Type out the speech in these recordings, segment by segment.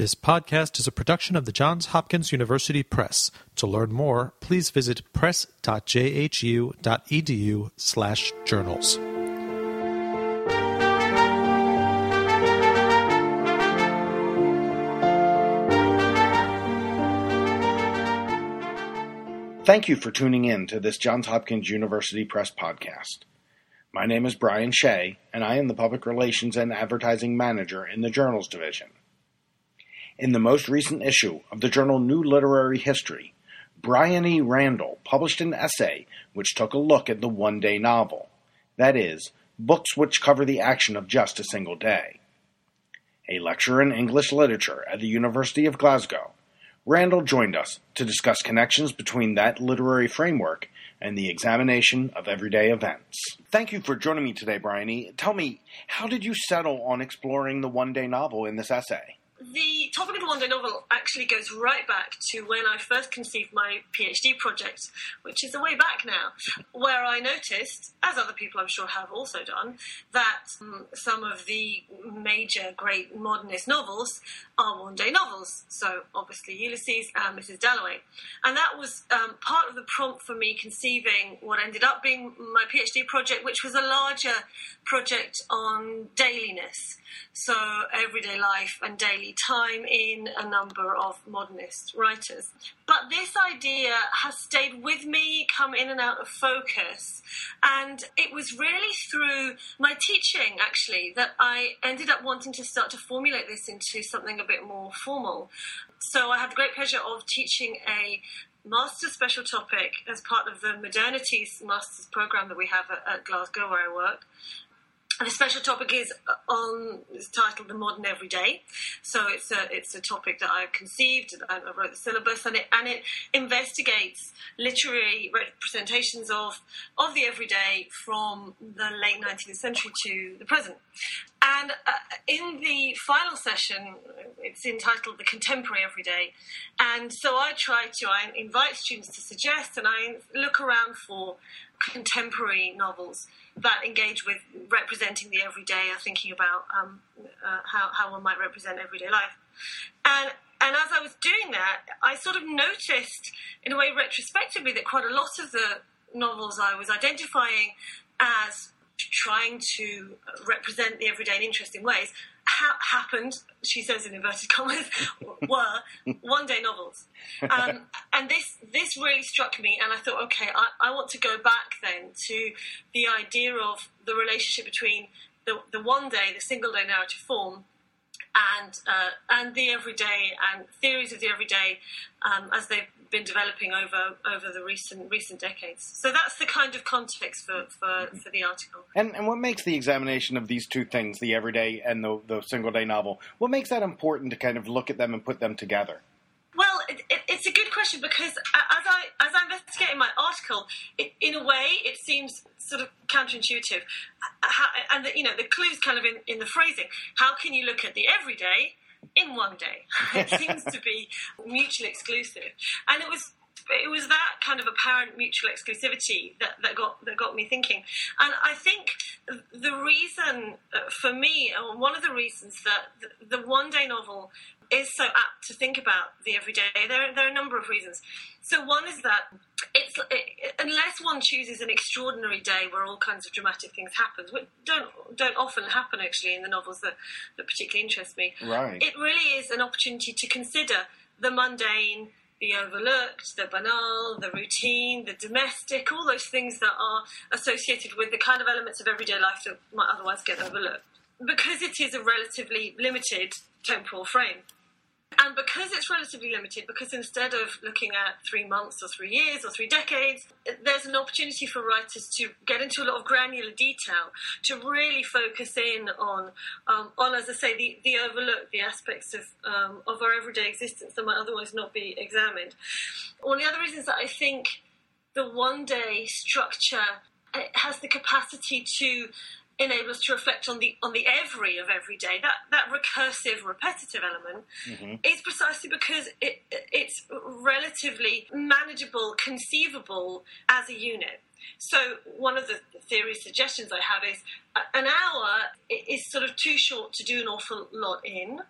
This podcast is a production of the Johns Hopkins University Press. To learn more, please visit press.jhu.edu slash journals. Thank you for tuning in to this Johns Hopkins University Press podcast. My name is Brian Shea, and I am the Public Relations and Advertising Manager in the Journals Division. In the most recent issue of the journal New Literary History, Brian E. Randall published an essay which took a look at the one day novel, that is, books which cover the action of just a single day. A lecturer in English literature at the University of Glasgow, Randall joined us to discuss connections between that literary framework and the examination of everyday events. Thank you for joining me today, Bryony. Tell me, how did you settle on exploring the one day novel in this essay? The topic of the one day novel actually goes right back to when I first conceived my PhD project, which is a way back now, where I noticed, as other people I'm sure have also done, that um, some of the major great modernist novels are one day novels. So, obviously, Ulysses and Mrs. Dalloway. And that was um, part of the prompt for me conceiving what ended up being my PhD project, which was a larger project on dailiness. So, everyday life and daily time in a number of modernist writers. But this idea has stayed with me, come in and out of focus. And it was really through my teaching, actually, that I ended up wanting to start to formulate this into something a bit more formal. So I had the great pleasure of teaching a master special topic as part of the modernities master's program that we have at, at Glasgow where I work the special topic is uh, on is titled "The Modern Everyday," so it's a it's a topic that I conceived. I wrote the syllabus, and it and it investigates literary representations of of the everyday from the late 19th century to the present. And uh, in the final session, it's entitled "The Contemporary Everyday," and so I try to I invite students to suggest, and I look around for contemporary novels that engage with representing the everyday, are thinking about um, uh, how, how one might represent everyday life. And, and as I was doing that, I sort of noticed, in a way retrospectively, that quite a lot of the novels I was identifying as trying to represent the everyday in interesting ways ha- happened, she says in inverted commas, were one day novels. Um, and this, this really struck me, and I thought, okay, I, I, want to go back then to the idea of the relationship between the, the one day, the single day narrative form, and uh, and the everyday and theories of the everyday um, as they've been developing over over the recent recent decades. So that's the kind of context for, for, for the article. And and what makes the examination of these two things, the everyday and the, the single day novel, what makes that important to kind of look at them and put them together? Well, it, it, it's a good question because as I as I investigate in my article, it, in a way, it seems sort of counterintuitive, How, and the, you know the clues kind of in, in the phrasing. How can you look at the everyday in one day. it seems to be mutually exclusive, and it was it was that kind of apparent mutual exclusivity that, that got that got me thinking. And I think the reason uh, for me, or one of the reasons that the, the one day novel is so apt to think about the everyday, there, there are a number of reasons. So one is that it's it, unless one chooses an extraordinary day where all kinds of dramatic things happen, which don't don't often happen actually in the novels that, that particularly interest me. Right. It really is an opportunity to consider the mundane, the overlooked, the banal, the routine, the domestic, all those things that are associated with the kind of elements of everyday life that might otherwise get overlooked. Because it is a relatively limited temporal frame. And because it's relatively limited, because instead of looking at three months or three years or three decades, there's an opportunity for writers to get into a lot of granular detail, to really focus in on, um, on as I say, the, the overlooked, the aspects of, um, of our everyday existence that might otherwise not be examined. One of the other reasons that I think the one day structure has the capacity to enable us to reflect on the on the every of every day. That that recursive, repetitive element mm-hmm. is precisely because it it's relatively manageable, conceivable as a unit. So one of the theory suggestions I have is uh, an hour is sort of too short to do an awful lot in.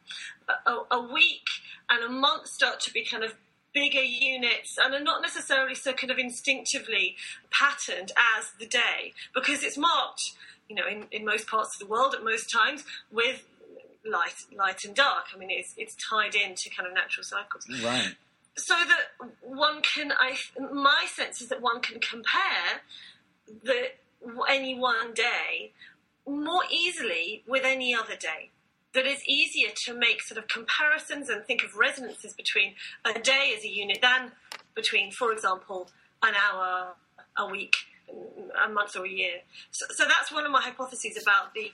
A, a week and a month start to be kind of bigger units and are not necessarily so kind of instinctively patterned as the day because it's marked, you know, in, in most parts of the world at most times with light, light and dark. I mean, it's it's tied into kind of natural cycles. Right. So that one can, I my sense is that one can compare the any one day more easily with any other day that it's easier to make sort of comparisons and think of resonances between a day as a unit than between, for example, an hour, a week, a month or a year. So, so, that's one of my hypotheses about the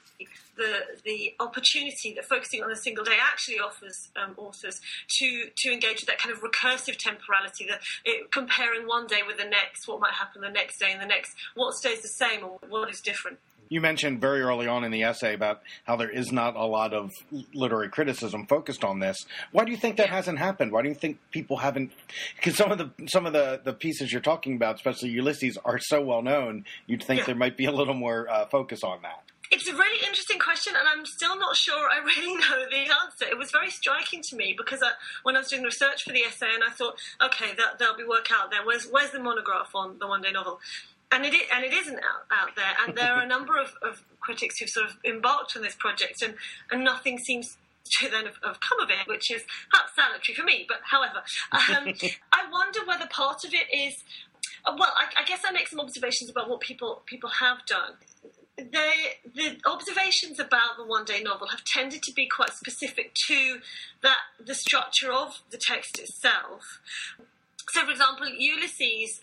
the the opportunity that focusing on a single day actually offers um, authors to to engage with that kind of recursive temporality, that it, comparing one day with the next, what might happen the next day and the next, what stays the same or what is different. You mentioned very early on in the essay about how there is not a lot of literary criticism focused on this. Why do you think that hasn't happened? Why do you think people haven't? Because some of the some of the, the pieces you're talking about, especially Ulysses, are so well known. You'd think yeah. there might be a little more uh, focus on that. It's a really interesting question, and I'm still not sure I really know the answer. It was very striking to me because I, when I was doing research for the essay, and I thought, okay, that, there'll be work out there. Where's, where's the monograph on the one day novel? And it is, and it isn't out, out there. And there are a number of, of critics who've sort of embarked on this project, and, and nothing seems to then have, have come of it, which is perhaps salutary for me. But however, um, I wonder whether part of it is. Uh, well, I, I guess I make some observations about what people people have done. They, the observations about the one day novel have tended to be quite specific to that the structure of the text itself. So, for example, Ulysses,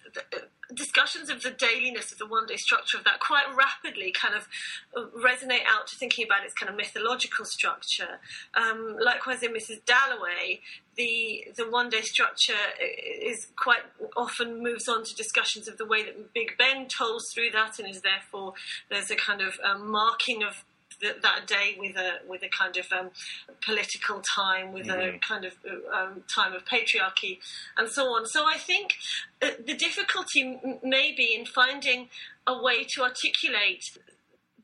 discussions of the dailiness of the one day structure of that quite rapidly kind of uh, resonate out to thinking about its kind of mythological structure. Um, likewise, in Mrs. Dalloway, the the one day structure is quite often moves on to discussions of the way that Big Ben tolls through that, and is therefore there's a kind of um, marking of that day with a with a kind of um, political time, with mm-hmm. a kind of um, time of patriarchy, and so on. So I think uh, the difficulty may be in finding a way to articulate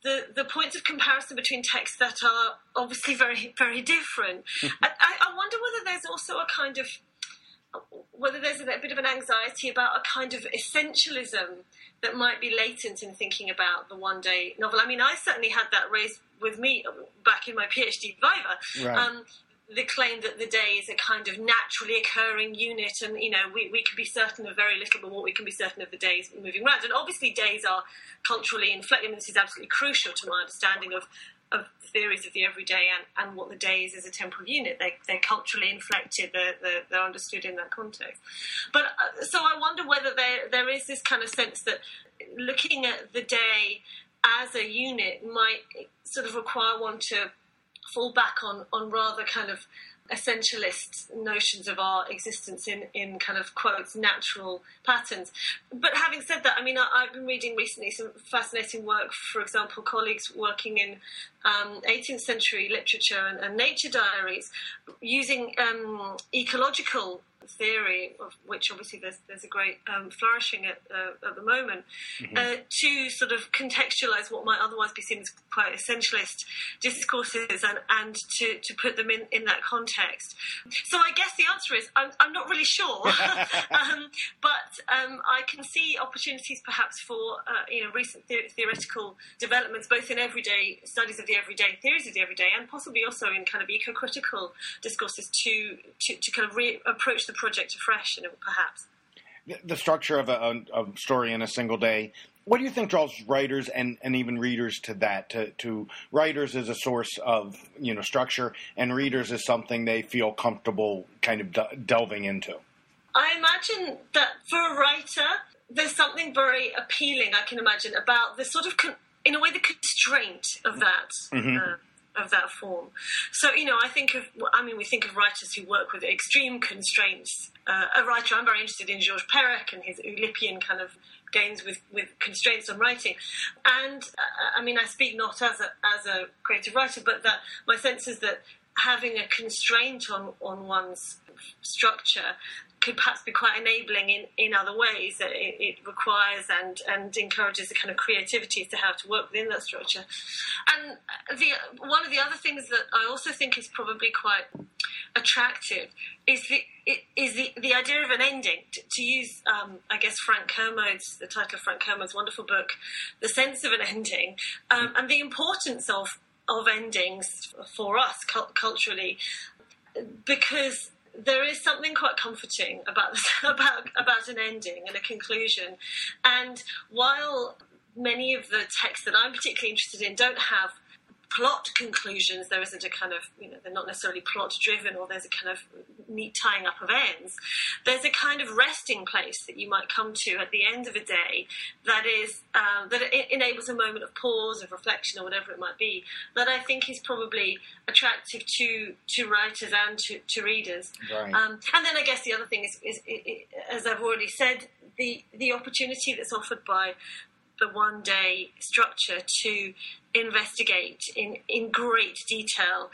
the, the points of comparison between texts that are obviously very very different. I, I, wonder whether there's also a kind of whether there's a bit of an anxiety about a kind of essentialism that might be latent in thinking about the one day novel. I mean, I certainly had that raised with me back in my PhD Viva. Right. Um, the claim that the day is a kind of naturally occurring unit, and you know we, we can be certain of very little, but what we can be certain of the days moving around. And obviously, days are culturally inflected. this is absolutely crucial to my understanding of of theories of the everyday and, and what the day is as a temporal unit. They, they're culturally inflected, they're, they're, they're understood in that context. But uh, so I wonder whether there, there is this kind of sense that looking at the day as a unit might sort of require one to fall back on, on rather kind of essentialist notions of our existence in, in kind of quotes natural patterns. But having said that, I mean, I, have been reading recently some fascinating work. For example, colleagues working in um, 18th century literature and, and nature diaries using um, ecological theory, of which obviously there's there's a great um, flourishing at uh, at the moment, mm-hmm. uh, to sort of contextualize what might otherwise be seen as quite essentialist discourses and and to, to put them in, in that context. So I guess the answer is I'm, I'm not really sure, um, but um, I can see opportunities perhaps for uh, you know recent the- theoretical developments both in everyday studies of the everyday theories of the everyday and possibly also in kind of eco-critical discourses to to, to kind of re- approach the project afresh, know, perhaps. The structure of a, a, story in a single day. What do you think draws writers and, and even readers to that? To, to writers as a source of you know structure, and readers as something they feel comfortable kind of de- delving into. I imagine that for a writer, there's something very appealing. I can imagine about the sort of, con- in a way, the constraint of that. Mm-hmm. Uh, of that form. So, you know, I think of, I mean, we think of writers who work with extreme constraints. Uh, a writer I'm very interested in, Georges Perec, and his Oulipian kind of games with, with constraints on writing. And uh, I mean, I speak not as a, as a creative writer, but that my sense is that having a constraint on, on one's structure could perhaps be quite enabling in, in other ways. That it, it, requires and, and encourages a kind of creativity as to how to work within that structure. And the one of the other things that I also think is probably quite attractive is the is the, the idea of an ending. To, to use, um, I guess, Frank Kermode's, the title of Frank Kermode's wonderful book, The Sense of an Ending, um, and the importance of, of endings for us culturally, because there is something quite comforting about about about an ending and a conclusion. And while many of the texts that I'm particularly interested in don't have plot conclusions. There isn't a kind of, you know, they're not necessarily plot driven or there's a kind of neat tying up of ends. There's a kind of resting place that you might come to at the end of a day that is, um, that enables a moment of pause, of reflection, or whatever it might be, that I think is probably attractive to, to writers and to, to readers. Right. Um, and then I guess the other thing is, is, is, as I've already said, the, the opportunity that's offered by the one day structure to investigate in, in great detail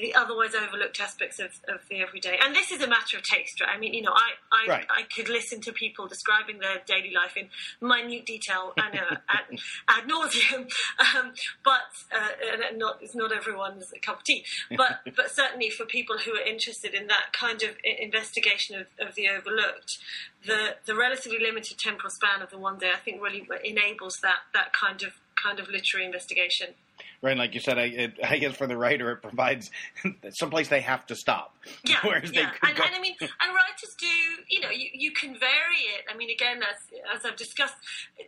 the otherwise overlooked aspects of, of the everyday. And this is a matter of taste, right? I mean, you know, I, I, right. I could listen to people describing their daily life in minute detail and uh, ad, ad nauseum, um, but uh, not, it's not everyone's cup of tea. But, but certainly for people who are interested in that kind of investigation of, of the overlooked, the, the relatively limited temporal span of the one day, I think really enables that, that kind of kind of literary investigation. Right, like you said, I, it, I guess for the writer, it provides someplace they have to stop. Yeah, yeah. And, and, I mean, and writers do, you know, you, you can vary it. I mean, again, as as I've discussed,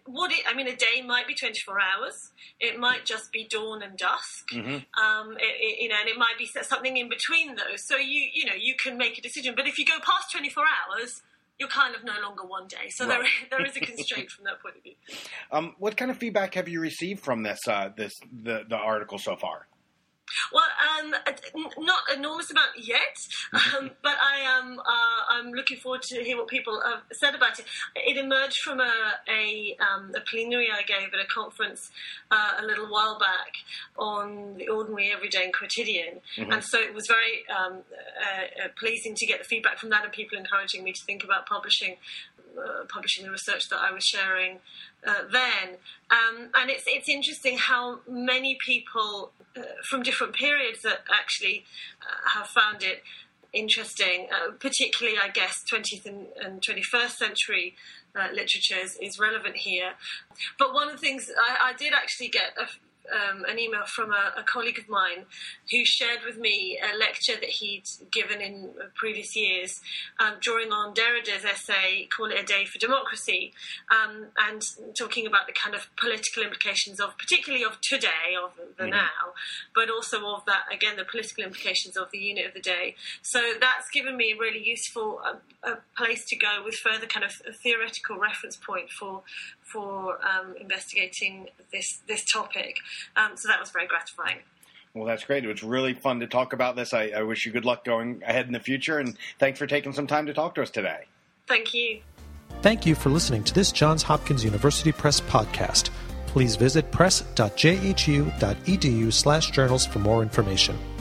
what it, I mean, a day might be twenty four hours. It might just be dawn and dusk. Mm-hmm. Um, it, it, you know, and it might be something in between those. So you, you know, you can make a decision. But if you go past twenty four hours, you're kind of no longer one day. So right. there, there is a constraint from that point of view. Um, what kind of feedback have you received from this, uh, this the, the article so far? Well, um, not enormous amount yet, um, but I am. Uh, I'm looking forward to hear what people have said about it. It emerged from a a, um, a plenary I gave at a conference uh, a little while back on the ordinary, everyday, and quotidian, mm-hmm. and so it was very um, uh, uh, pleasing to get the feedback from that and people encouraging me to think about publishing uh, publishing the research that I was sharing uh, then. Um, and it's it's interesting how many people uh, from different periods that actually uh, have found it interesting, uh, particularly I guess 20th and, and 21st century literature is, is, relevant here. But one of the things I, I did actually get a, um, an email from a, a, colleague of mine who shared with me a lecture that he'd given in previous years, um, drawing on Derrida's essay "Call It a Day for Democracy," um, and talking about the kind of political implications of, particularly of today, of the mm-hmm. now, but also of that again the political implications of the unit of the day. So that's given me a really useful uh, a place to go with further kind of theoretical reference point for for um, investigating this this topic. Um, so that was very gratifying. Well, that's great. It was really fun to talk about this. I, I wish you good luck going ahead in the future, and thanks for taking some time to talk to us today. Thank you. Thank you for listening to this Johns Hopkins University Press podcast. Please visit press.jhu.edu/journals for more information.